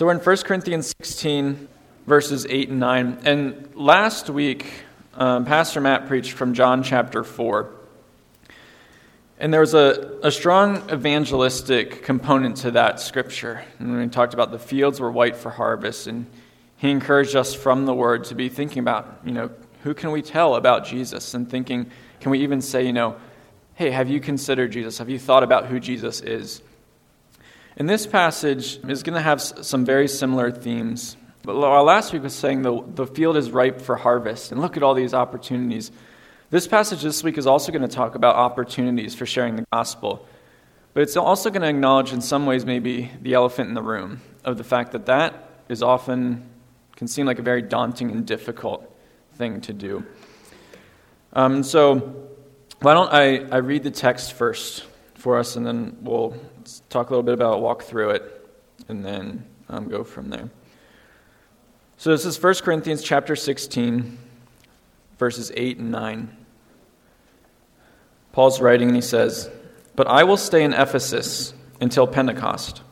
So we're in 1 Corinthians 16, verses 8 and 9. And last week, um, Pastor Matt preached from John chapter 4. And there was a, a strong evangelistic component to that scripture. And we talked about the fields were white for harvest. And he encouraged us from the word to be thinking about, you know, who can we tell about Jesus? And thinking, can we even say, you know, hey, have you considered Jesus? Have you thought about who Jesus is? And this passage is going to have some very similar themes. But last week was saying the, the field is ripe for harvest, and look at all these opportunities. This passage this week is also going to talk about opportunities for sharing the gospel. But it's also going to acknowledge, in some ways, maybe the elephant in the room of the fact that that is often, can seem like a very daunting and difficult thing to do. Um, so, why don't I, I read the text first for us, and then we'll talk a little bit about walk through it, and then um, go from there. So this is 1 Corinthians chapter 16, verses 8 and 9. Paul's writing and he says, But I will stay in Ephesus until Pentecost,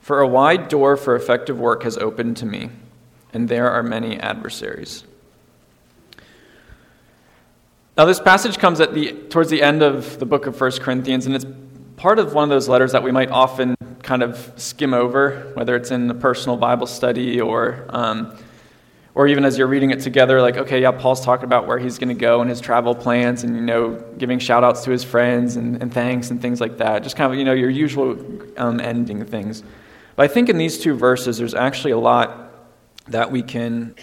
for a wide door for effective work has opened to me, and there are many adversaries. Now, this passage comes at the, towards the end of the book of 1 Corinthians, and it's part of one of those letters that we might often kind of skim over, whether it's in the personal Bible study or, um, or even as you're reading it together, like, okay, yeah, Paul's talking about where he's going to go and his travel plans and, you know, giving shout outs to his friends and, and thanks and things like that. Just kind of, you know, your usual um, ending things. But I think in these two verses, there's actually a lot that we can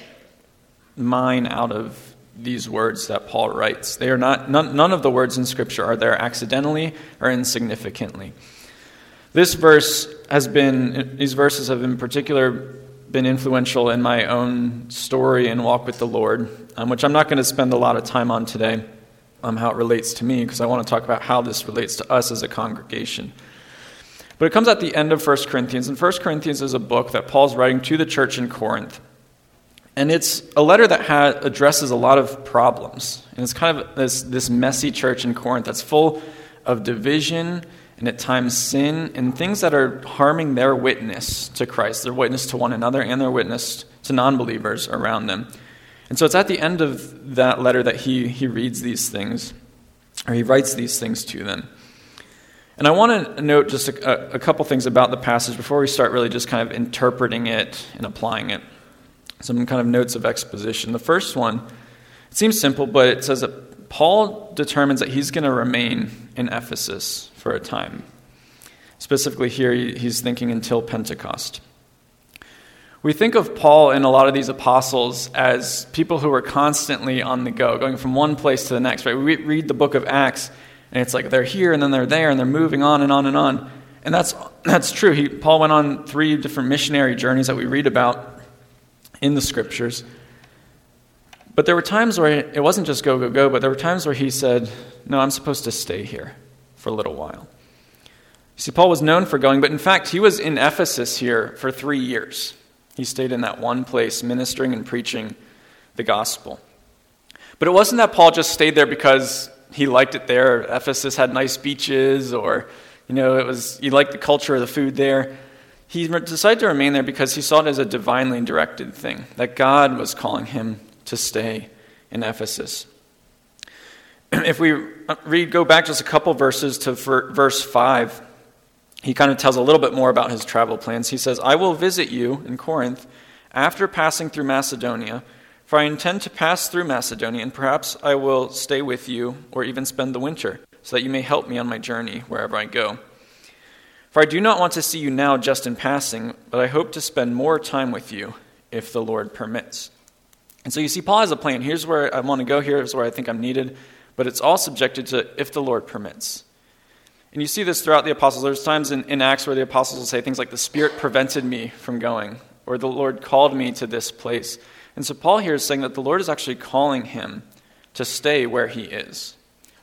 mine out of these words that Paul writes. They are not, none, none of the words in Scripture are there accidentally or insignificantly. This verse has been, these verses have in particular been influential in my own story and walk with the Lord, um, which I'm not going to spend a lot of time on today, um, how it relates to me, because I want to talk about how this relates to us as a congregation. But it comes at the end of 1 Corinthians, and 1 Corinthians is a book that Paul's writing to the church in Corinth. And it's a letter that ha- addresses a lot of problems. And it's kind of this, this messy church in Corinth that's full of division and at times sin and things that are harming their witness to Christ, their witness to one another, and their witness to non believers around them. And so it's at the end of that letter that he, he reads these things, or he writes these things to them. And I want to note just a, a couple things about the passage before we start really just kind of interpreting it and applying it some kind of notes of exposition. The first one, it seems simple, but it says that Paul determines that he's going to remain in Ephesus for a time. Specifically, here he's thinking until Pentecost. We think of Paul and a lot of these apostles as people who are constantly on the go, going from one place to the next, right? We read the book of Acts, and it's like they're here and then they're there and they're moving on and on and on. And that's, that's true. He, Paul went on three different missionary journeys that we read about in the scriptures. But there were times where it wasn't just go, go, go, but there were times where he said, No, I'm supposed to stay here for a little while. You see, Paul was known for going, but in fact, he was in Ephesus here for three years. He stayed in that one place, ministering and preaching the gospel. But it wasn't that Paul just stayed there because he liked it there. Ephesus had nice beaches, or, you know, it was, he liked the culture of the food there. He decided to remain there because he saw it as a divinely directed thing, that God was calling him to stay in Ephesus. If we uh, read, go back just a couple verses to verse 5, he kind of tells a little bit more about his travel plans. He says, I will visit you in Corinth after passing through Macedonia, for I intend to pass through Macedonia, and perhaps I will stay with you or even spend the winter, so that you may help me on my journey wherever I go. For I do not want to see you now just in passing, but I hope to spend more time with you if the Lord permits. And so you see, Paul has a plan. Here's where I want to go, here's where I think I'm needed, but it's all subjected to if the Lord permits. And you see this throughout the apostles. There's times in, in Acts where the apostles will say things like, The Spirit prevented me from going, or the Lord called me to this place. And so Paul here is saying that the Lord is actually calling him to stay where he is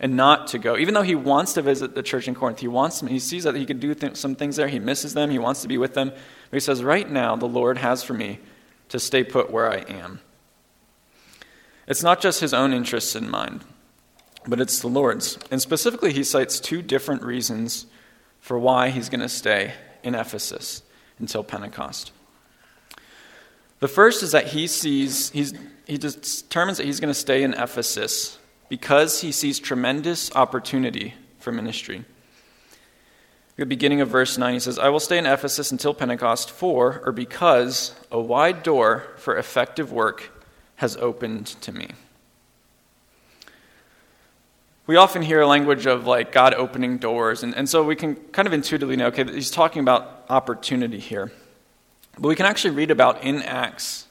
and not to go. Even though he wants to visit the church in Corinth, he wants he sees that he can do th- some things there. He misses them. He wants to be with them. But he says, right now, the Lord has for me to stay put where I am. It's not just his own interests in mind, but it's the Lord's. And specifically, he cites two different reasons for why he's going to stay in Ephesus until Pentecost. The first is that he sees, he's, he determines that he's going to stay in Ephesus because he sees tremendous opportunity for ministry. The beginning of verse 9, he says, I will stay in Ephesus until Pentecost, for, or because, a wide door for effective work has opened to me. We often hear a language of like God opening doors, and, and so we can kind of intuitively know, okay, he's talking about opportunity here. But we can actually read about in Acts,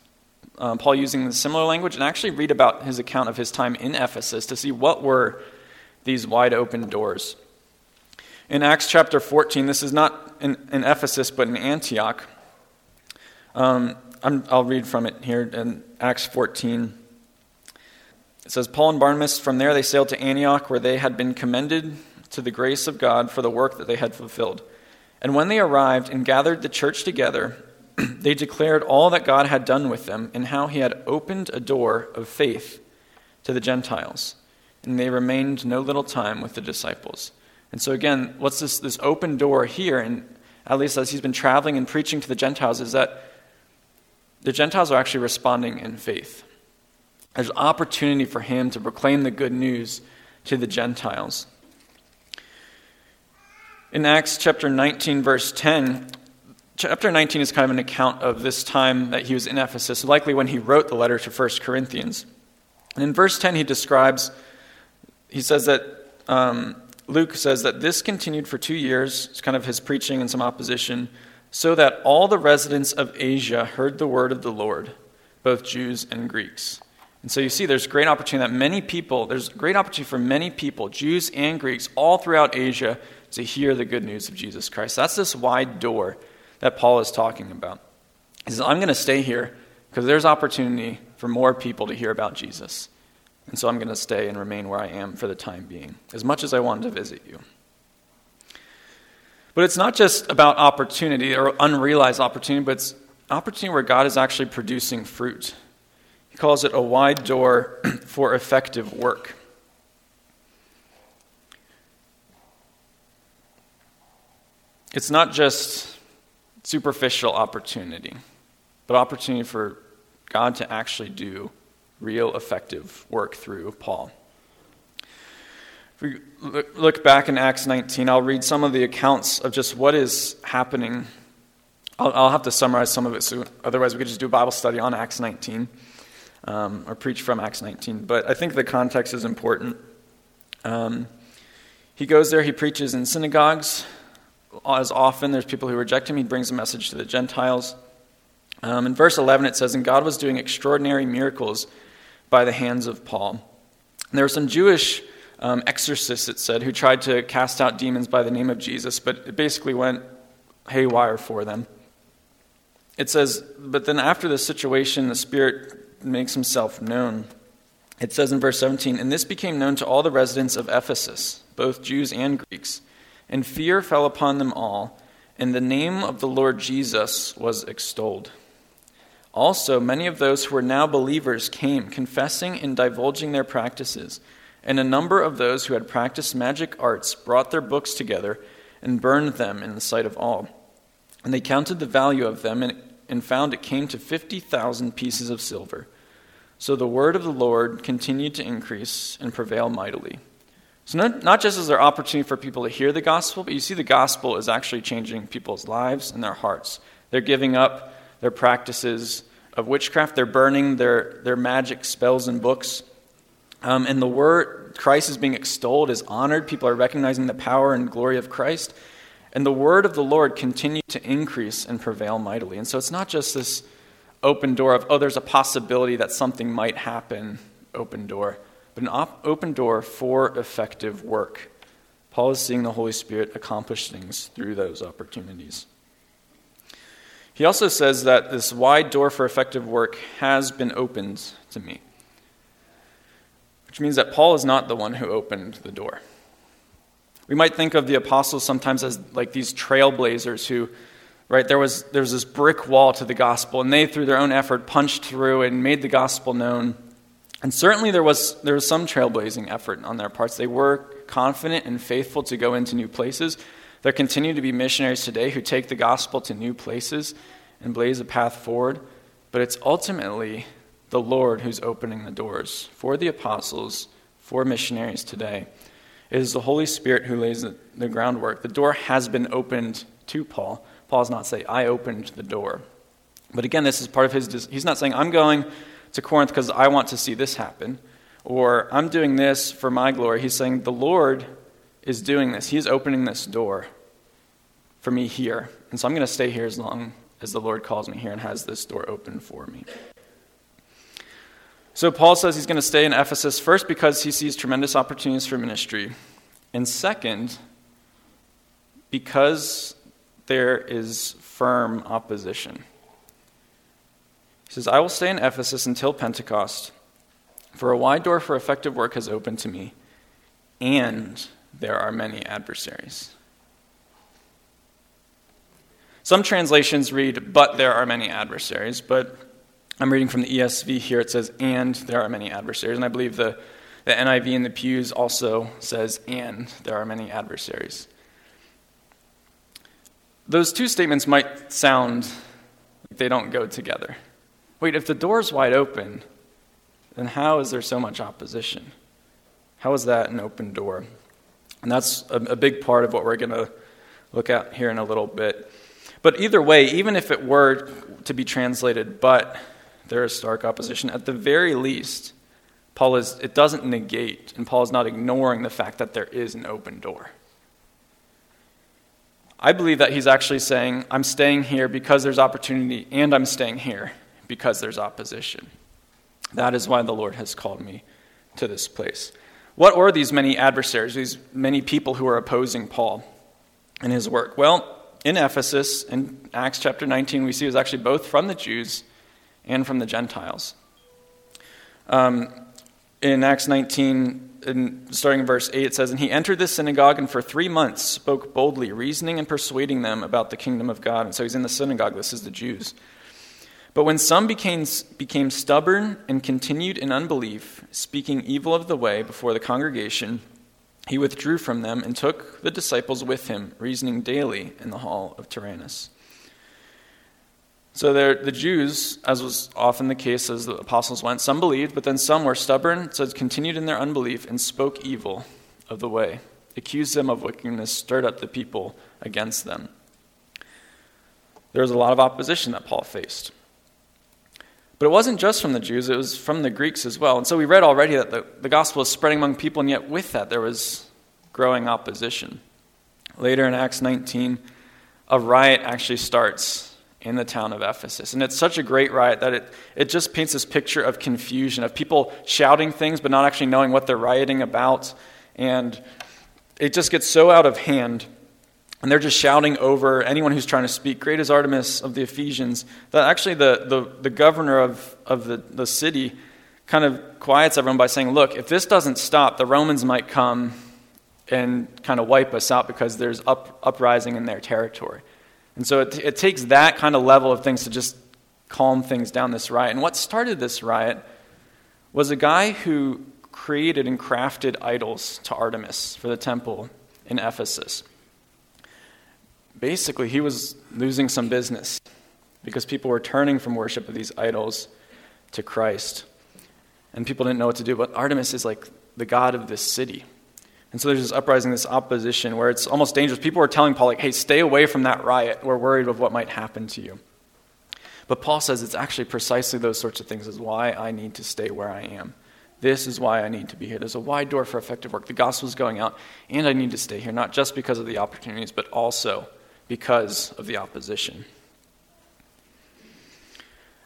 um, Paul using the similar language, and actually read about his account of his time in Ephesus to see what were these wide open doors. In Acts chapter 14, this is not in, in Ephesus, but in Antioch. Um, i will read from it here in Acts 14. It says, Paul and Barnabas, from there they sailed to Antioch, where they had been commended to the grace of God for the work that they had fulfilled. And when they arrived and gathered the church together, they declared all that God had done with them and how he had opened a door of faith to the Gentiles. And they remained no little time with the disciples. And so, again, what's this, this open door here, and at least as he's been traveling and preaching to the Gentiles, is that the Gentiles are actually responding in faith. There's opportunity for him to proclaim the good news to the Gentiles. In Acts chapter 19, verse 10, chapter 19 is kind of an account of this time that he was in Ephesus, likely when he wrote the letter to 1 Corinthians. And in verse 10, he describes, he says that um, Luke says that this continued for two years, it's kind of his preaching and some opposition, so that all the residents of Asia heard the word of the Lord, both Jews and Greeks. And so you see, there's great opportunity that many people, there's great opportunity for many people, Jews and Greeks, all throughout Asia, to hear the good news of Jesus Christ. That's this wide door that Paul is talking about. He says, I'm going to stay here because there's opportunity for more people to hear about Jesus. And so I'm going to stay and remain where I am for the time being, as much as I wanted to visit you. But it's not just about opportunity or unrealized opportunity, but it's opportunity where God is actually producing fruit. He calls it a wide door for effective work. It's not just superficial opportunity, but opportunity for God to actually do real effective work through Paul. If we look back in Acts 19, I'll read some of the accounts of just what is happening. I'll, I'll have to summarize some of it, so otherwise we could just do a Bible study on Acts 19 um, or preach from Acts 19. But I think the context is important. Um, he goes there, he preaches in synagogues. As often, there's people who reject him. He brings a message to the Gentiles. Um, in verse 11, it says, And God was doing extraordinary miracles by the hands of Paul. And there were some Jewish um, exorcists, it said, who tried to cast out demons by the name of Jesus, but it basically went haywire for them. It says, But then after the situation, the Spirit makes himself known. It says in verse 17, And this became known to all the residents of Ephesus, both Jews and Greeks. And fear fell upon them all, and the name of the Lord Jesus was extolled. Also, many of those who were now believers came, confessing and divulging their practices. And a number of those who had practiced magic arts brought their books together and burned them in the sight of all. And they counted the value of them and, and found it came to 50,000 pieces of silver. So the word of the Lord continued to increase and prevail mightily. So, not, not just is there opportunity for people to hear the gospel, but you see the gospel is actually changing people's lives and their hearts. They're giving up their practices of witchcraft. They're burning their, their magic spells and books. Um, and the word, Christ is being extolled, is honored. People are recognizing the power and glory of Christ. And the word of the Lord continues to increase and prevail mightily. And so it's not just this open door of, oh, there's a possibility that something might happen, open door, but an op- open door for effective work. Paul is seeing the Holy Spirit accomplish things through those opportunities. He also says that this wide door for effective work has been opened to me, which means that Paul is not the one who opened the door. We might think of the apostles sometimes as like these trailblazers who, right, there was, there was this brick wall to the gospel, and they, through their own effort, punched through and made the gospel known. And certainly there was, there was some trailblazing effort on their parts. They were confident and faithful to go into new places, there continue to be missionaries today who take the gospel to new places and blaze a path forward. but it's ultimately the Lord who's opening the doors for the apostles, for missionaries today. It is the Holy Spirit who lays the groundwork. The door has been opened to Paul. Paul's not saying, I opened the door. But again, this is part of his. He's not saying, I'm going to Corinth because I want to see this happen, or I'm doing this for my glory. He's saying, The Lord is doing this. He's opening this door for me here. And so I'm going to stay here as long as the Lord calls me here and has this door open for me. So Paul says he's going to stay in Ephesus first because he sees tremendous opportunities for ministry, and second, because there is firm opposition. He says, I will stay in Ephesus until Pentecost, for a wide door for effective work has opened to me, and there are many adversaries. Some translations read, but there are many adversaries, but I'm reading from the ESV here. It says, and there are many adversaries. And I believe the, the NIV in the pews also says, and there are many adversaries. Those two statements might sound like they don't go together. Wait, if the door's wide open, then how is there so much opposition? How is that an open door? And that's a, a big part of what we're going to look at here in a little bit. But either way, even if it were to be translated, but there is stark opposition. At the very least, Paul is, it doesn't negate, and Paul is not ignoring the fact that there is an open door. I believe that he's actually saying, I'm staying here because there's opportunity, and I'm staying here because there's opposition. That is why the Lord has called me to this place. What are these many adversaries, these many people who are opposing Paul and his work? Well, in Ephesus, in Acts chapter 19, we see it was actually both from the Jews and from the Gentiles. Um, in Acts 19, in, starting in verse 8, it says, And he entered the synagogue and for three months spoke boldly, reasoning and persuading them about the kingdom of God. And so he's in the synagogue. This is the Jews. But when some became, became stubborn and continued in unbelief, speaking evil of the way before the congregation, he withdrew from them and took the disciples with him, reasoning daily in the hall of Tyrannus. So the Jews, as was often the case as the apostles went, some believed, but then some were stubborn, so continued in their unbelief and spoke evil of the way, accused them of wickedness, stirred up the people against them. There was a lot of opposition that Paul faced. But it wasn't just from the Jews, it was from the Greeks as well. And so we read already that the, the gospel is spreading among people, and yet with that there was growing opposition. Later in Acts 19, a riot actually starts in the town of Ephesus. And it's such a great riot that it, it just paints this picture of confusion, of people shouting things but not actually knowing what they're rioting about. And it just gets so out of hand. And they're just shouting over anyone who's trying to speak, Great is Artemis of the Ephesians, that actually the, the, the governor of, of the, the city kind of quiets everyone by saying, Look, if this doesn't stop, the Romans might come and kind of wipe us out because there's up, uprising in their territory. And so it, it takes that kind of level of things to just calm things down this riot. And what started this riot was a guy who created and crafted idols to Artemis for the temple in Ephesus. Basically, he was losing some business because people were turning from worship of these idols to Christ. And people didn't know what to do. But Artemis is like the god of this city. And so there's this uprising, this opposition where it's almost dangerous. People are telling Paul, like, hey, stay away from that riot. We're worried of what might happen to you. But Paul says it's actually precisely those sorts of things is why I need to stay where I am. This is why I need to be here. There's a wide door for effective work. The gospel is going out, and I need to stay here, not just because of the opportunities, but also because of the opposition.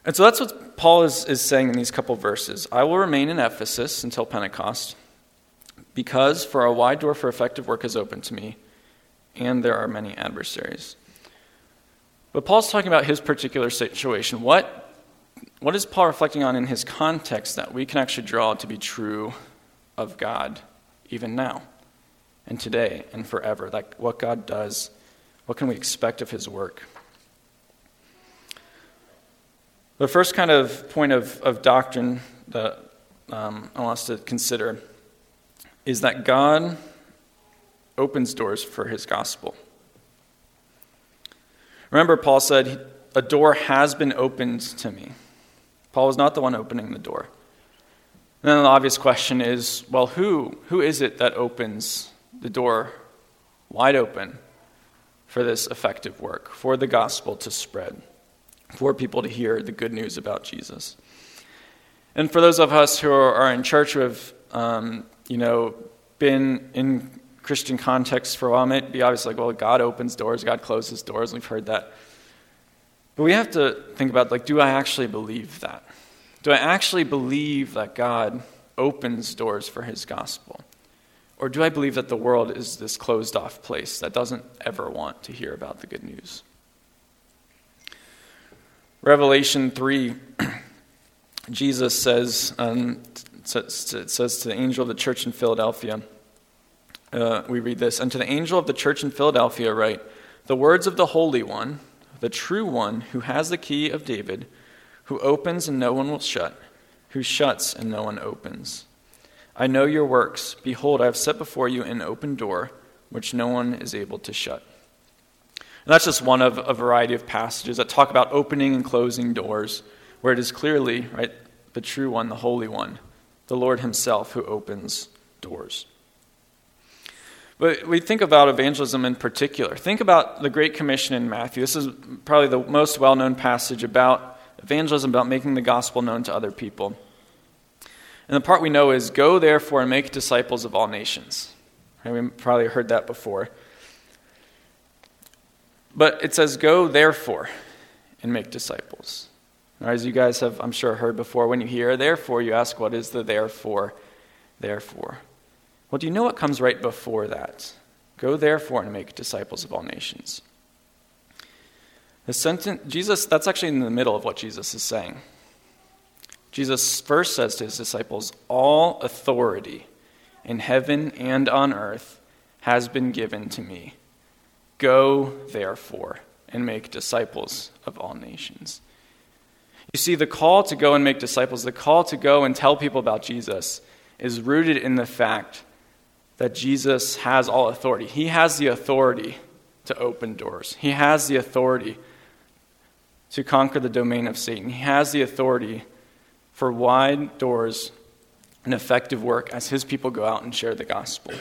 And so that's what Paul is, is saying in these couple verses. I will remain in Ephesus until Pentecost because for a wide door for effective work is open to me, and there are many adversaries. But Paul's talking about his particular situation. What, what is Paul reflecting on in his context that we can actually draw to be true of God even now and today and forever? Like what God does, what can we expect of his work? The first kind of point of, of doctrine that um, I want us to consider is that God opens doors for his gospel. Remember, Paul said, A door has been opened to me. Paul was not the one opening the door. And then the obvious question is well, who, who is it that opens the door wide open for this effective work, for the gospel to spread, for people to hear the good news about Jesus? And for those of us who are in church who have, um, you know, been in Christian context for a while, might be obvious like, well, God opens doors, God closes doors. We've heard that. But we have to think about, like, do I actually believe that? Do I actually believe that God opens doors for his gospel? Or do I believe that the world is this closed off place that doesn't ever want to hear about the good news? Revelation 3, Jesus says, um, it says to the angel of the church in Philadelphia, uh, we read this, and to the angel of the church in Philadelphia write, the words of the Holy One, the true one who has the key of David, who opens and no one will shut, who shuts and no one opens. I know your works. Behold, I have set before you an open door, which no one is able to shut. And that's just one of a variety of passages that talk about opening and closing doors, where it is clearly, right, the true one, the Holy One, the Lord Himself who opens doors. But we think about evangelism in particular. Think about the Great Commission in Matthew. This is probably the most well known passage about evangelism, about making the gospel known to other people. And the part we know is go therefore and make disciples of all nations. Right? We probably heard that before. But it says go therefore and make disciples. As you guys have, I'm sure, heard before, when you hear therefore, you ask, what is the therefore? Therefore. Well, do you know what comes right before that? Go therefore and make disciples of all nations. The sentence, Jesus, that's actually in the middle of what Jesus is saying. Jesus first says to his disciples, All authority in heaven and on earth has been given to me. Go, therefore, and make disciples of all nations. You see, the call to go and make disciples, the call to go and tell people about Jesus, is rooted in the fact that Jesus has all authority. He has the authority to open doors, He has the authority to conquer the domain of Satan. He has the authority for wide doors and effective work as His people go out and share the gospel.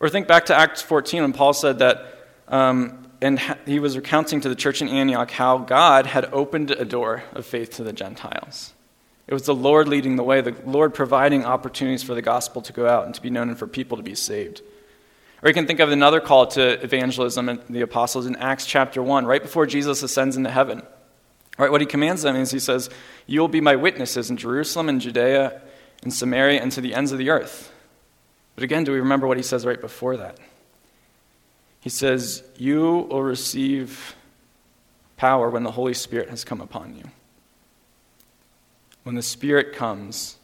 Or think back to Acts 14 when Paul said that, um, and he was recounting to the church in Antioch how God had opened a door of faith to the Gentiles. It was the Lord leading the way, the Lord providing opportunities for the gospel to go out and to be known and for people to be saved. Or you can think of another call to evangelism in the apostles in Acts chapter 1, right before Jesus ascends into heaven. Right, what he commands them is he says, You will be my witnesses in Jerusalem and Judea and Samaria and to the ends of the earth. But again, do we remember what he says right before that? He says, You will receive power when the Holy Spirit has come upon you when the Spirit comes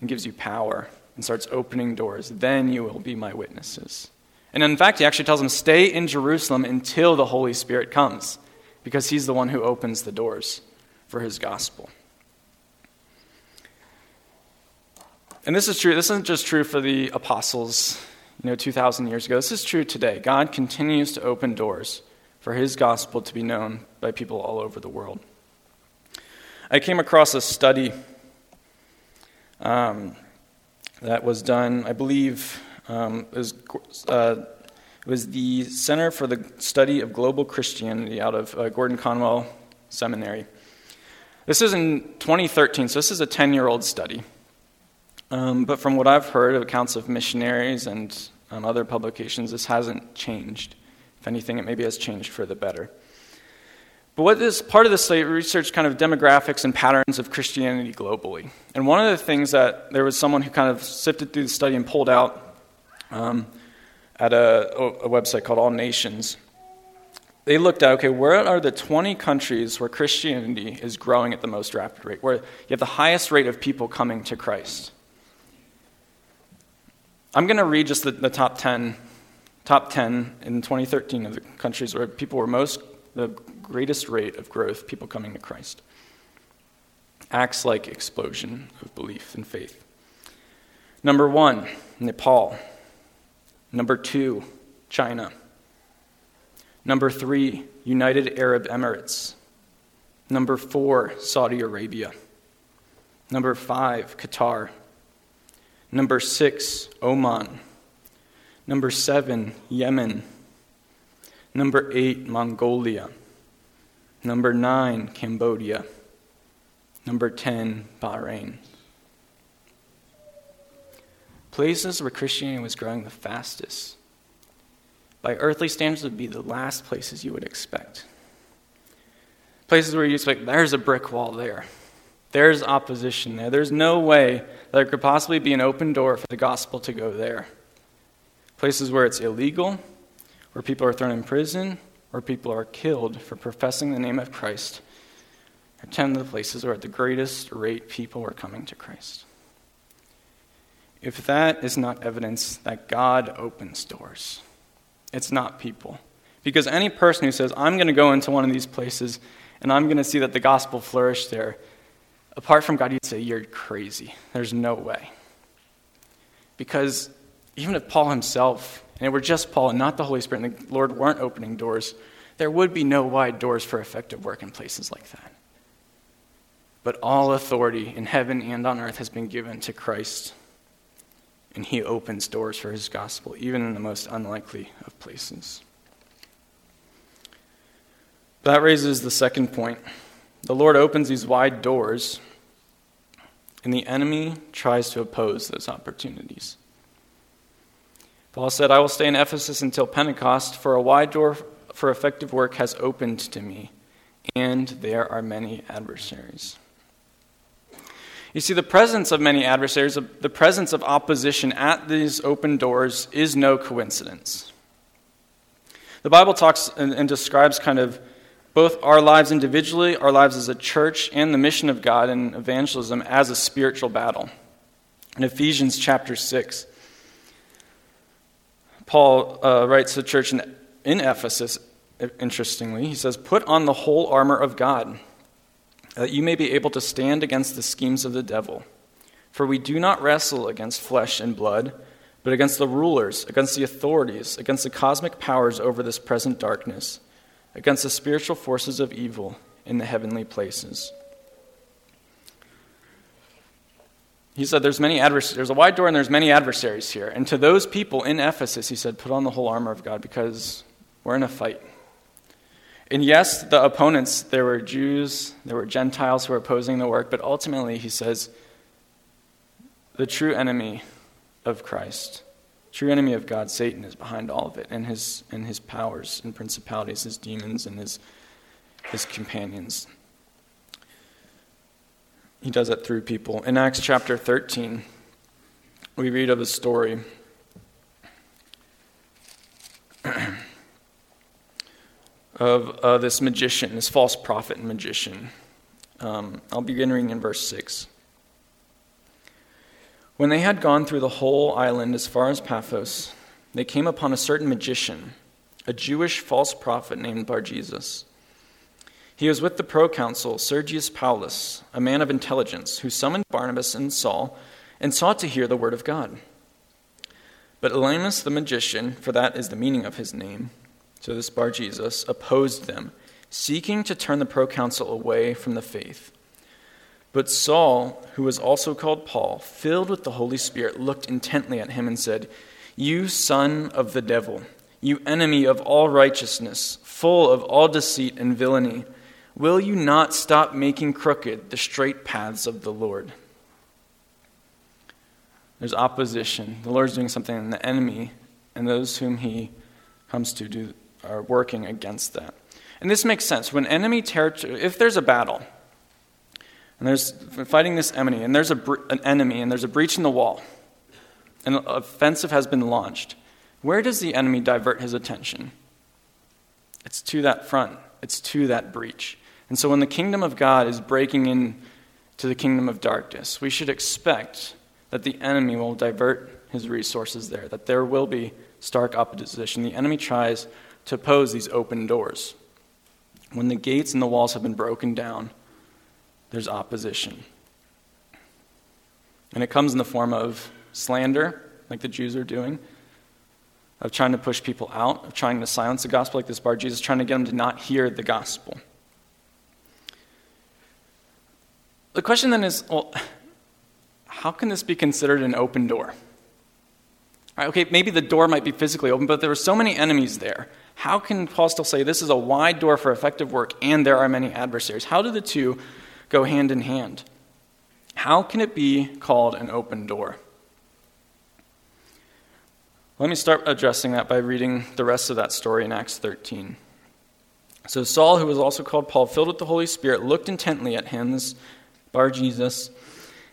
and gives you power and starts opening doors, then you will be my witnesses. And in fact, he actually tells them, stay in Jerusalem until the Holy Spirit comes, because he's the one who opens the doors for his gospel. And this is true. This isn't just true for the apostles, you know, 2,000 years ago. This is true today. God continues to open doors for his gospel to be known by people all over the world. I came across a study um, that was done, I believe, um, was, uh, was the Center for the Study of Global Christianity out of uh, Gordon Conwell Seminary. This is in 2013, so this is a 10 year old study. Um, but from what I've heard of accounts of missionaries and um, other publications, this hasn't changed. If anything, it maybe has changed for the better. But what is part of this study research kind of demographics and patterns of Christianity globally. And one of the things that there was someone who kind of sifted through the study and pulled out um, at a, a website called All Nations. They looked at okay, where are the 20 countries where Christianity is growing at the most rapid rate, where you have the highest rate of people coming to Christ? I'm going to read just the, the top 10 top 10 in 2013 of the countries where people were most the greatest rate of growth, people coming to Christ. Acts like explosion of belief and faith. Number one, Nepal. Number two, China. Number three, United Arab Emirates. Number four, Saudi Arabia. Number five, Qatar. Number six, Oman. Number seven, Yemen. Number eight, Mongolia. Number nine, Cambodia. Number 10, Bahrain. Places where Christianity was growing the fastest. By earthly standards, would be the last places you would expect. Places where you expect, there's a brick wall there. There's opposition there. There's no way that there could possibly be an open door for the gospel to go there. Places where it's illegal, where people are thrown in prison, where people are killed for professing the name of Christ, are 10 of the places where at the greatest rate people are coming to Christ. If that is not evidence that God opens doors, it's not people. Because any person who says, I'm going to go into one of these places and I'm going to see that the gospel flourished there, apart from God, you'd say, You're crazy. There's no way. Because even if Paul himself, and it were just Paul and not the Holy Spirit and the Lord weren't opening doors, there would be no wide doors for effective work in places like that. But all authority in heaven and on earth has been given to Christ, and he opens doors for his gospel, even in the most unlikely of places. That raises the second point. The Lord opens these wide doors, and the enemy tries to oppose those opportunities. Paul said, I will stay in Ephesus until Pentecost, for a wide door for effective work has opened to me, and there are many adversaries. You see, the presence of many adversaries, the presence of opposition at these open doors is no coincidence. The Bible talks and, and describes kind of both our lives individually, our lives as a church, and the mission of God and evangelism as a spiritual battle. In Ephesians chapter 6, Paul uh, writes to the church in, in Ephesus, interestingly, he says, Put on the whole armor of God, that you may be able to stand against the schemes of the devil. For we do not wrestle against flesh and blood, but against the rulers, against the authorities, against the cosmic powers over this present darkness against the spiritual forces of evil in the heavenly places. He said there's many advers- there's a wide door and there's many adversaries here. And to those people in Ephesus, he said, put on the whole armor of God because we're in a fight. And yes, the opponents, there were Jews, there were Gentiles who were opposing the work, but ultimately he says the true enemy of Christ True enemy of God, Satan, is behind all of it, and his, and his powers and principalities, his demons, and his, his companions. He does it through people. In Acts chapter 13, we read of a story of uh, this magician, this false prophet and magician. Um, I'll begin reading in verse 6. When they had gone through the whole island as far as Paphos, they came upon a certain magician, a Jewish false prophet named Bar Jesus. He was with the proconsul Sergius Paulus, a man of intelligence, who summoned Barnabas and Saul and sought to hear the word of God. But Elymas the magician, for that is the meaning of his name, so this Bar Jesus, opposed them, seeking to turn the proconsul away from the faith. But Saul, who was also called Paul, filled with the Holy Spirit, looked intently at him and said, You son of the devil, you enemy of all righteousness, full of all deceit and villainy, will you not stop making crooked the straight paths of the Lord? There's opposition. The Lord's doing something, and the enemy and those whom he comes to do are working against that. And this makes sense. When enemy territory, if there's a battle, and there's fighting this enemy, and there's a, an enemy, and there's a breach in the wall. and An offensive has been launched. Where does the enemy divert his attention? It's to that front, it's to that breach. And so when the kingdom of God is breaking in to the kingdom of darkness, we should expect that the enemy will divert his resources there, that there will be stark opposition. The enemy tries to oppose these open doors. When the gates and the walls have been broken down, there's opposition. And it comes in the form of slander, like the Jews are doing, of trying to push people out, of trying to silence the gospel, like this bar Jesus, trying to get them to not hear the gospel. the question then is well, how can this be considered an open door? Right, okay, maybe the door might be physically open, but there are so many enemies there. How can Paul still say this is a wide door for effective work and there are many adversaries? How do the two go hand in hand? How can it be called an open door? Let me start addressing that by reading the rest of that story in Acts 13. So Saul, who was also called Paul, filled with the Holy Spirit, looked intently at him, this Bar Jesus,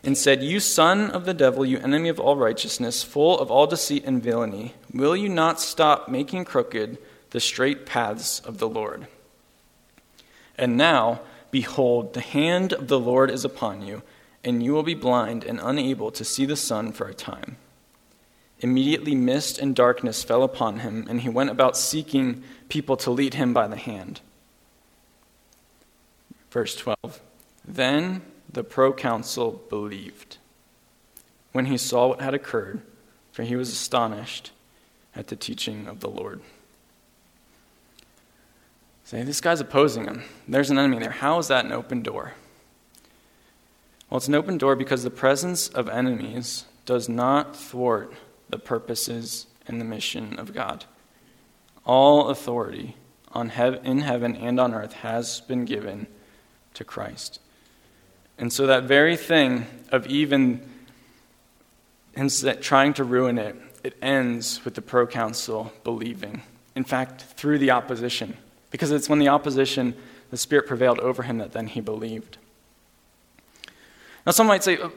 and said, You son of the devil, you enemy of all righteousness, full of all deceit and villainy, will you not stop making crooked the straight paths of the Lord? And now, behold, the hand of the Lord is upon you, and you will be blind and unable to see the sun for a time. Immediately, mist and darkness fell upon him, and he went about seeking people to lead him by the hand. Verse 12 Then the proconsul believed when he saw what had occurred, for he was astonished at the teaching of the Lord. Say, this guy's opposing him. There's an enemy there. How is that an open door? Well, it's an open door because the presence of enemies does not thwart the purposes and the mission of God. All authority on hev- in heaven and on earth has been given to Christ. And so that very thing of even trying to ruin it, it ends with the proconsul believing. In fact, through the opposition. Because it's when the opposition, the Spirit prevailed over him, that then he believed. Now, some might say, uh,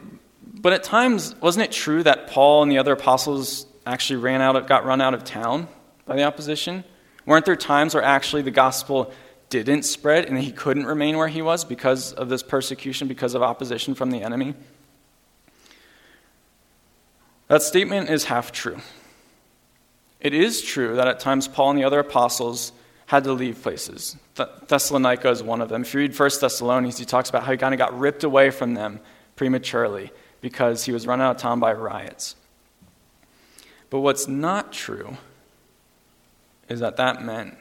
but at times, wasn't it true that Paul and the other apostles actually ran out of, got run out of town by the opposition? Weren't there times where actually the gospel didn't spread and he couldn't remain where he was because of this persecution, because of opposition from the enemy? That statement is half true. It is true that at times Paul and the other apostles had to leave places. Thessalonica is one of them. If you read 1 Thessalonians, he talks about how he kind of got ripped away from them prematurely because he was run out of town by riots. But what's not true is that that meant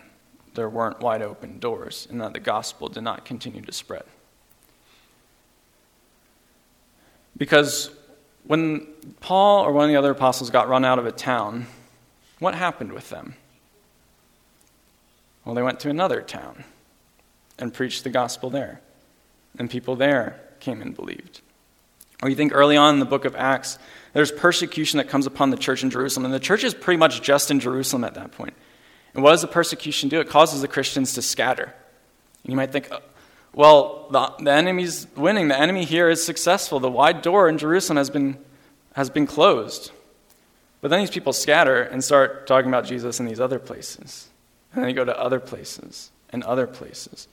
there weren't wide open doors and that the gospel did not continue to spread. Because when Paul or one of the other apostles got run out of a town, what happened with them? Well, they went to another town and preached the gospel there. And people there came and believed. Or you think early on in the book of Acts, there's persecution that comes upon the church in Jerusalem, and the church is pretty much just in Jerusalem at that point. And what does the persecution do? It causes the Christians to scatter. And you might think, uh, well, the, the enemy's winning. The enemy here is successful. The wide door in Jerusalem has been, has been closed. But then these people scatter and start talking about Jesus in these other places. And then go to other places and other places.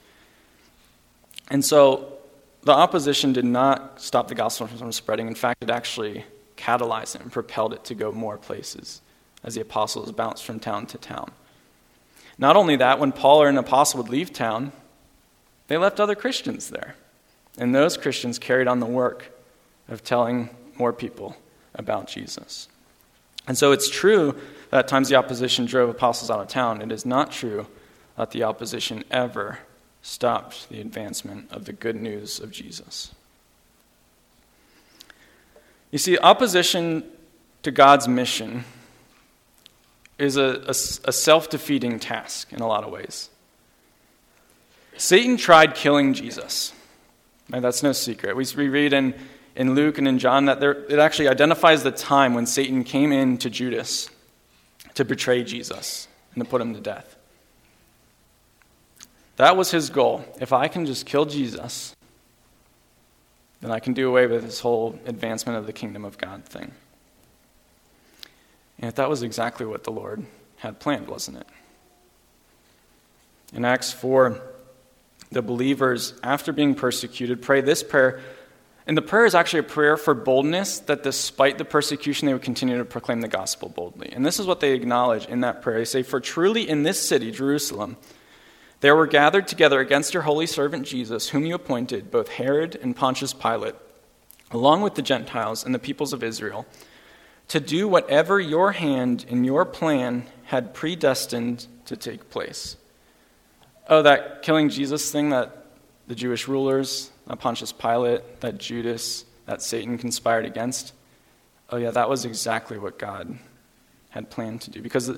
And so the opposition did not stop the gospel from spreading. In fact, it actually catalyzed it and propelled it to go more places as the apostles bounced from town to town. Not only that, when Paul or an apostle would leave town, they left other Christians there. And those Christians carried on the work of telling more people about Jesus. And so it's true at times the opposition drove apostles out of town. It is not true that the opposition ever stopped the advancement of the good news of Jesus. You see, opposition to God's mission is a, a, a self defeating task in a lot of ways. Satan tried killing Jesus. Right, that's no secret. We read in, in Luke and in John that there, it actually identifies the time when Satan came in to Judas to betray Jesus and to put him to death. That was his goal. If I can just kill Jesus, then I can do away with this whole advancement of the kingdom of God thing. And that was exactly what the Lord had planned, wasn't it? In Acts 4, the believers, after being persecuted, pray this prayer. And the prayer is actually a prayer for boldness that despite the persecution, they would continue to proclaim the gospel boldly. And this is what they acknowledge in that prayer. They say, For truly in this city, Jerusalem, there were gathered together against your holy servant Jesus, whom you appointed, both Herod and Pontius Pilate, along with the Gentiles and the peoples of Israel to do whatever your hand and your plan had predestined to take place. Oh, that killing Jesus thing that the Jewish rulers, that Pontius Pilate, that Judas, that Satan conspired against. Oh, yeah, that was exactly what God had planned to do. Because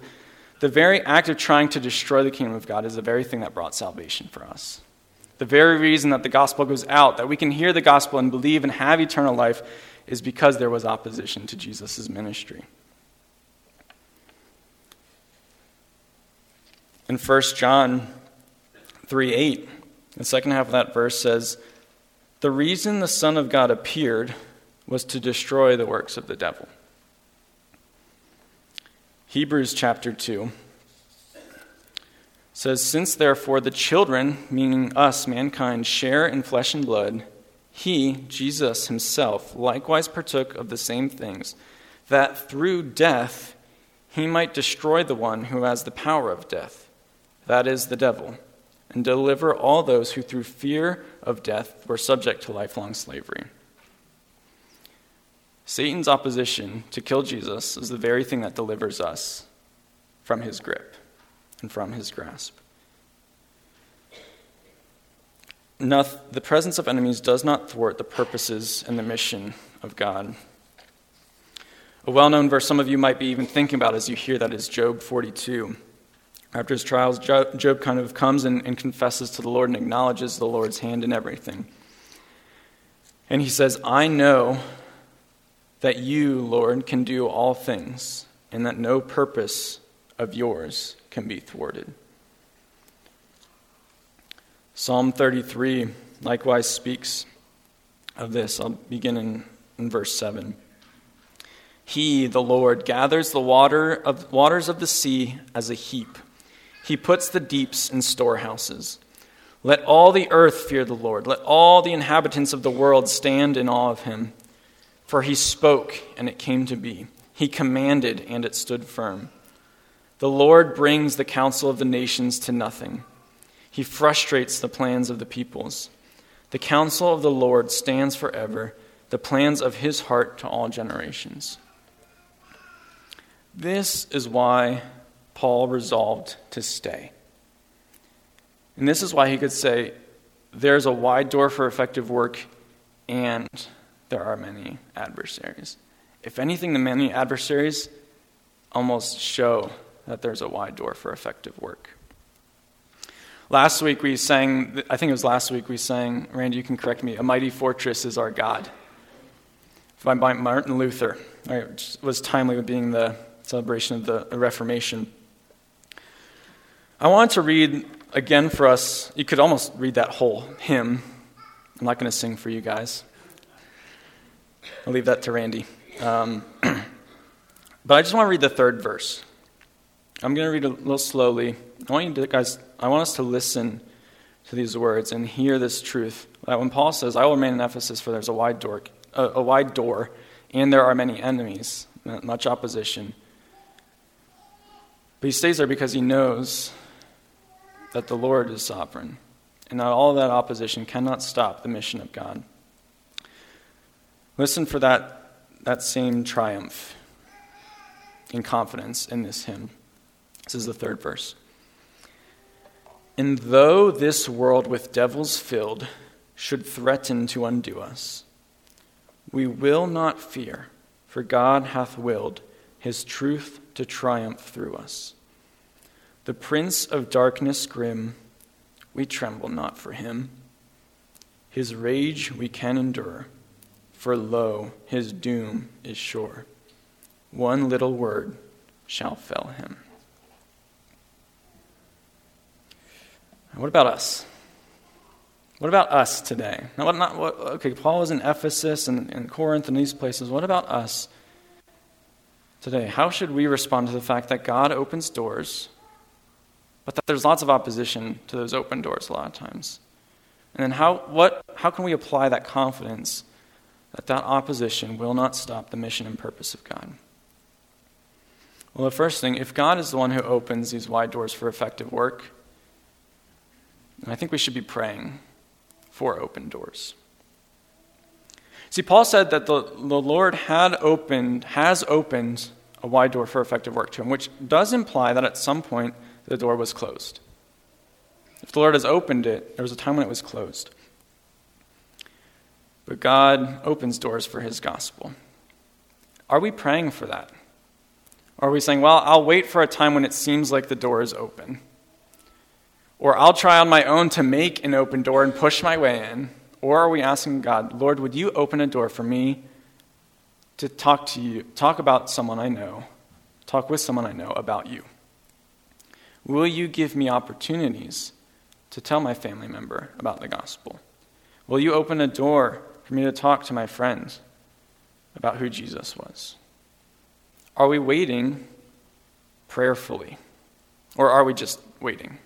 the, very act of trying to destroy the kingdom of God is the very thing that brought salvation for us. The very reason that the gospel goes out, that we can hear the gospel and believe and have eternal life, is because there was opposition to Jesus' ministry. In 1 John 3 8, the second half of that verse says, The reason the Son of God appeared was to destroy the works of the devil. Hebrews chapter 2 says, Since therefore the children, meaning us, mankind, share in flesh and blood, he, Jesus himself, likewise partook of the same things, that through death he might destroy the one who has the power of death, that is, the devil, and deliver all those who through fear of death were subject to lifelong slavery. Satan's opposition to kill Jesus is the very thing that delivers us from his grip and from his grasp. the presence of enemies does not thwart the purposes and the mission of God. A well known verse some of you might be even thinking about as you hear that is Job 42. After his trials, Job kind of comes and, and confesses to the Lord and acknowledges the Lord's hand in everything. And he says, I know that you, Lord, can do all things, and that no purpose of yours can be thwarted. Psalm 33 likewise speaks of this. I'll begin in, in verse 7. He, the Lord, gathers the water of, waters of the sea as a heap. He puts the deeps in storehouses. Let all the earth fear the Lord. Let all the inhabitants of the world stand in awe of him. For he spoke, and it came to be. He commanded, and it stood firm. The Lord brings the counsel of the nations to nothing. He frustrates the plans of the peoples. The counsel of the Lord stands forever, the plans of his heart to all generations. This is why Paul resolved to stay. And this is why he could say, There's a wide door for effective work, and there are many adversaries. If anything, the many adversaries almost show that there's a wide door for effective work. Last week we sang, I think it was last week we sang, Randy, you can correct me, A Mighty Fortress is Our God by Martin Luther, which was timely with being the celebration of the Reformation. I want to read again for us, you could almost read that whole hymn. I'm not going to sing for you guys. I'll leave that to Randy. Um, but I just want to read the third verse. I'm going to read a little slowly. I want you to, guys, I want us to listen to these words and hear this truth. That when Paul says, I will remain in Ephesus, for there's a wide door, a, a wide door, and there are many enemies, much opposition. But he stays there because he knows that the Lord is sovereign, and that all that opposition cannot stop the mission of God. Listen for that, that same triumph and confidence in this hymn. This is the third verse. And though this world with devils filled should threaten to undo us, we will not fear, for God hath willed his truth to triumph through us. The prince of darkness grim, we tremble not for him. His rage we can endure, for lo, his doom is sure. One little word shall fell him. What about us? What about us today? Now, what, not, what, okay, Paul was in Ephesus and, and Corinth and these places. What about us today? How should we respond to the fact that God opens doors, but that there's lots of opposition to those open doors a lot of times? And then how, what, how can we apply that confidence that that opposition will not stop the mission and purpose of God? Well, the first thing, if God is the one who opens these wide doors for effective work, I think we should be praying for open doors. See, Paul said that the, the Lord had opened, has opened a wide door for effective work to him, which does imply that at some point the door was closed. If the Lord has opened it, there was a time when it was closed. but God opens doors for his gospel. Are we praying for that? Or are we saying, well, I'll wait for a time when it seems like the door is open? Or I'll try on my own to make an open door and push my way in? Or are we asking God, Lord, would you open a door for me to talk to you, talk about someone I know, talk with someone I know about you? Will you give me opportunities to tell my family member about the gospel? Will you open a door for me to talk to my friends about who Jesus was? Are we waiting prayerfully? Or are we just waiting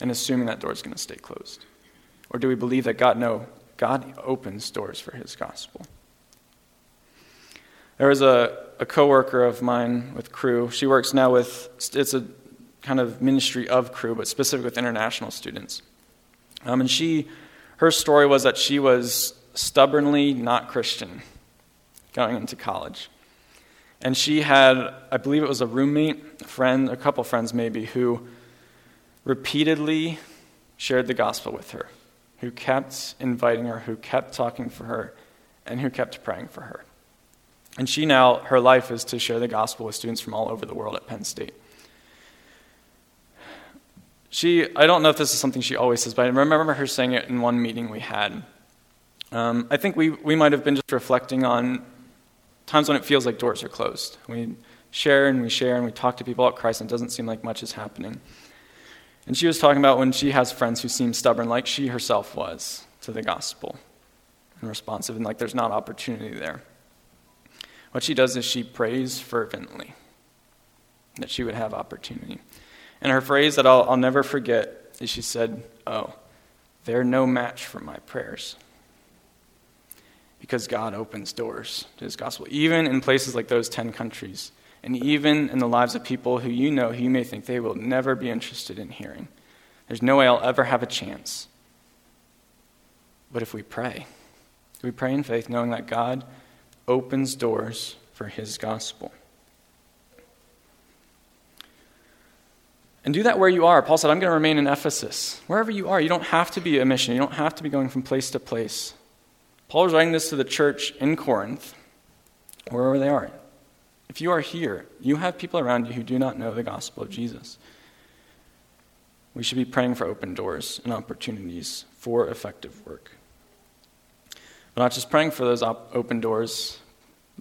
and assuming that door is going to stay closed? Or do we believe that God, no, God opens doors for his gospel? There was a, a coworker of mine with Cru. She works now with, it's a kind of ministry of Cru, but specific with international students. Um, and she, her story was that she was stubbornly not Christian going into college. And she had, I believe it was a roommate, a friend, a couple friends maybe, who repeatedly shared the gospel with her, who kept inviting her, who kept talking for her, and who kept praying for her. And she now, her life is to share the gospel with students from all over the world at Penn State. She, I don't know if this is something she always says, but I remember her saying it in one meeting we had. Um, I think we, we might have been just reflecting on times when it feels like doors are closed. We share and we share and we talk to people about Christ, and it doesn't seem like much is happening. And she was talking about when she has friends who seem stubborn, like she herself was to the gospel, and responsive, and like there's not opportunity there. What she does is she prays fervently that she would have opportunity. And her phrase that I'll, I'll never forget is she said, Oh, they're no match for my prayers. Because God opens doors to his gospel, even in places like those 10 countries, and even in the lives of people who you know who you may think they will never be interested in hearing. There's no way I'll ever have a chance. But if we pray, we pray in faith, knowing that God opens doors for his gospel. And do that where you are. Paul said, I'm going to remain in Ephesus. Wherever you are, you don't have to be a mission. You don't have to be going from place to place. Paul was writing this to the church in Corinth, wherever they are. If you are here, you have people around you who do not know the gospel of Jesus. We should be praying for open doors and opportunities for effective work. But not just praying for those op- open doors,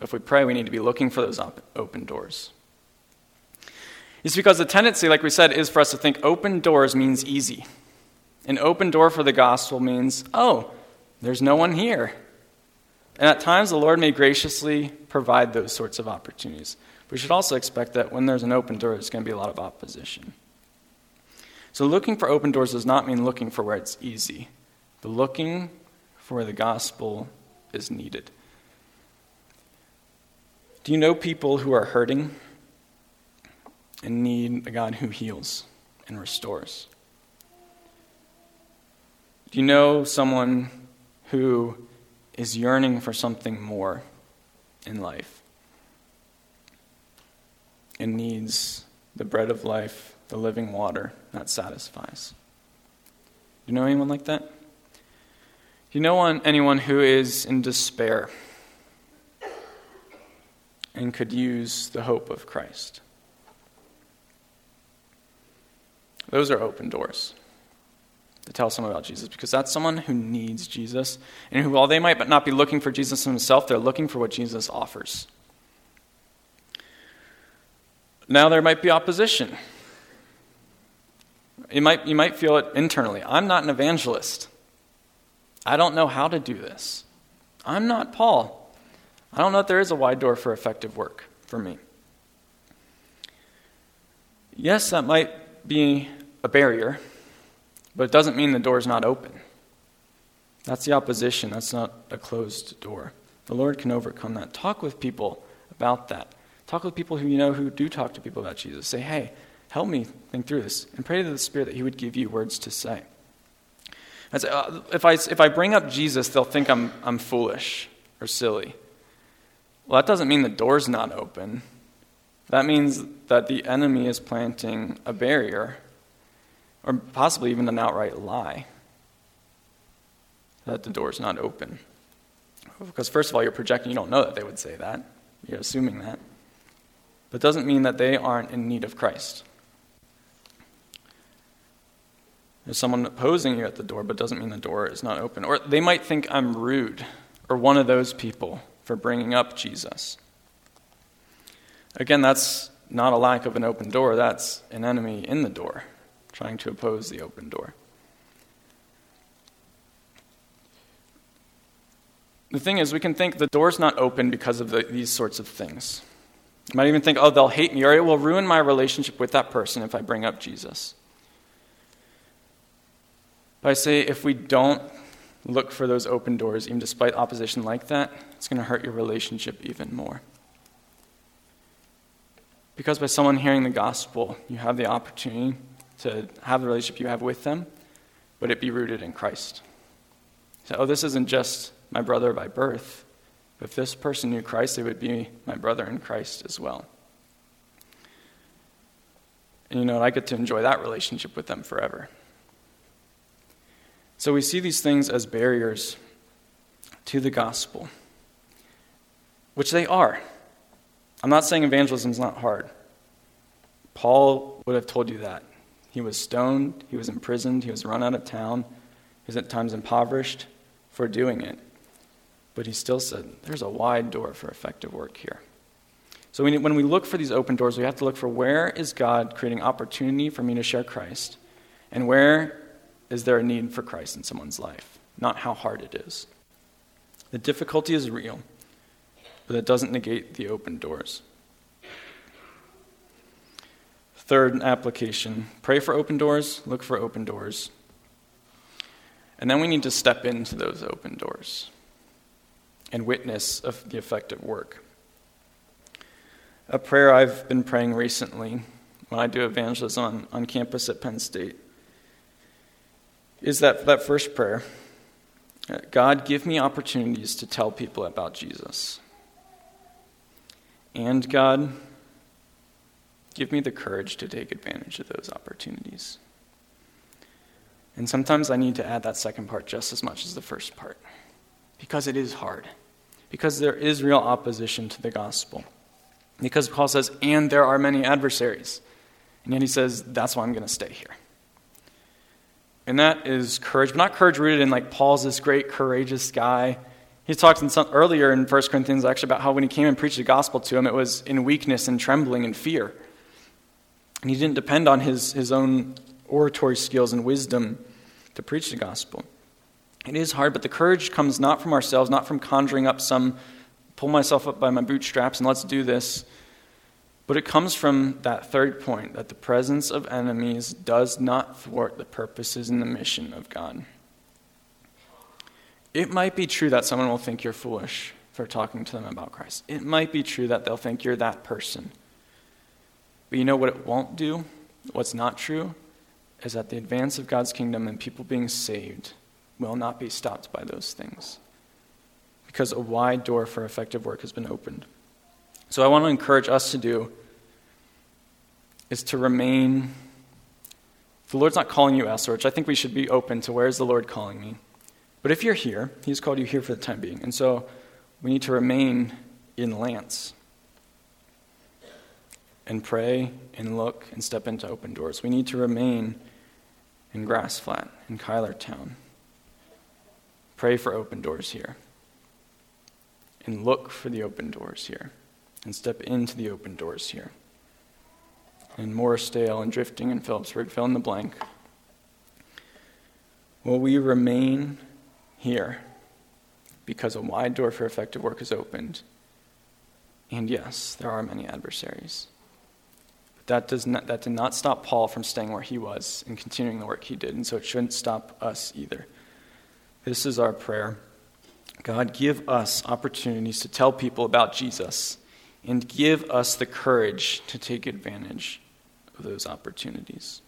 if we pray, we need to be looking for those op- open doors. It's because the tendency, like we said, is for us to think open doors means easy. An open door for the gospel means, oh, there's no one here. And at times, the Lord may graciously provide those sorts of opportunities. We should also expect that when there's an open door, there's going to be a lot of opposition. So, looking for open doors does not mean looking for where it's easy, but looking for where the gospel is needed. Do you know people who are hurting? And need a God who heals and restores? Do you know someone who is yearning for something more in life and needs the bread of life, the living water that satisfies? Do you know anyone like that? Do you know anyone who is in despair and could use the hope of Christ? Those are open doors to tell someone about Jesus because that's someone who needs Jesus and who, while they might not be looking for Jesus himself, they're looking for what Jesus offers. Now, there might be opposition. You might, you might feel it internally. I'm not an evangelist. I don't know how to do this. I'm not Paul. I don't know if there is a wide door for effective work for me. Yes, that might be a barrier, but it doesn't mean the door is not open. That's the opposition. That's not a closed door. The Lord can overcome that. Talk with people about that. Talk with people who you know who do talk to people about Jesus. Say, hey, help me think through this. And pray to the Spirit that He would give you words to say. Say, uh, if, I, if I bring up Jesus, they'll think I'm, I'm foolish or silly. Well, that doesn't mean the door's not open. That means that the enemy is planting a barrier or possibly even an outright lie that the door is not open. Because, first of all, you're projecting, you don't know that they would say that. You're assuming that. But it doesn't mean that they aren't in need of Christ. There's someone opposing you at the door, but doesn't mean the door is not open. Or they might think I'm rude or one of those people for bringing up Jesus. Again, that's not a lack of an open door, that's an enemy in the door trying to oppose the open door. The thing is, we can think the door's not open because of the, these sorts of things. You might even think, oh, they'll hate me, or it will ruin my relationship with that person if I bring up Jesus. But I say, if we don't look for those open doors, even despite opposition like that, it's going to hurt your relationship even more. Because by someone hearing the gospel, you have the opportunity to have the relationship you have with them, but it be rooted in Christ. So, oh, this isn't just my brother by birth. If this person knew Christ, they would be my brother in Christ as well. And you know, I get to enjoy that relationship with them forever. So we see these things as barriers to the gospel, which they are. I'm not saying evangelism is not hard. Paul would have told you that. He was stoned, he was imprisoned, he was run out of town, he was at times impoverished for doing it. But he still said, there's a wide door for effective work here. So when we look for these open doors, we have to look for where is God creating opportunity for me to share Christ, and where is there a need for Christ in someone's life, not how hard it is. The difficulty is real, but it doesn't negate the open doors. Third application pray for open doors, look for open doors. And then we need to step into those open doors and witness of the effective work. A prayer I've been praying recently when I do evangelism on, on campus at Penn State is that, that first prayer God, give me opportunities to tell people about Jesus. And God, give me the courage to take advantage of those opportunities. And sometimes I need to add that second part just as much as the first part because it is hard because there is real opposition to the gospel. Because Paul says, and there are many adversaries. And yet he says, that's why I'm going to stay here. And that is courage, but not courage rooted in like Paul's this great, courageous guy. He talks in some, earlier in 1 Corinthians actually about how when he came and preached the gospel to him, it was in weakness and trembling and fear. And he didn't depend on his, his own oratory skills and wisdom to preach the gospel. It is hard, but the courage comes not from ourselves, not from conjuring up some, pull myself up by my bootstraps and let's do this. But it comes from that third point that the presence of enemies does not thwart the purposes and the mission of God. It might be true that someone will think you're foolish for talking to them about Christ. It might be true that they'll think you're that person. But you know what it won't do? What's not true? Is that the advance of God's kingdom and people being saved will not be stopped by those things because a wide door for effective work has been opened. So, I want to encourage us to do is to remain. The Lord's not calling you elsewhere, I think we should be open to where is the Lord calling me. But if you're here, He's called you here for the time being. And so we need to remain in Lanse and pray and look and step into open doors. We need to remain in Grass Flat, in Kylertown. Pray for open doors here. And look for the open doors here. And step into the open doors here. And Morrisdale and Drifting and Philipsburg, fill in the blank. Will we remain here because a wide door for effective work is opened? And yes, there are many adversaries. That, does not, that did not stop Paul from staying where he was and continuing the work he did, and so it shouldn't stop us either. This is our prayer. God, give us opportunities to tell people about Jesus and give us the courage to take advantage of those opportunities.